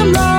some love.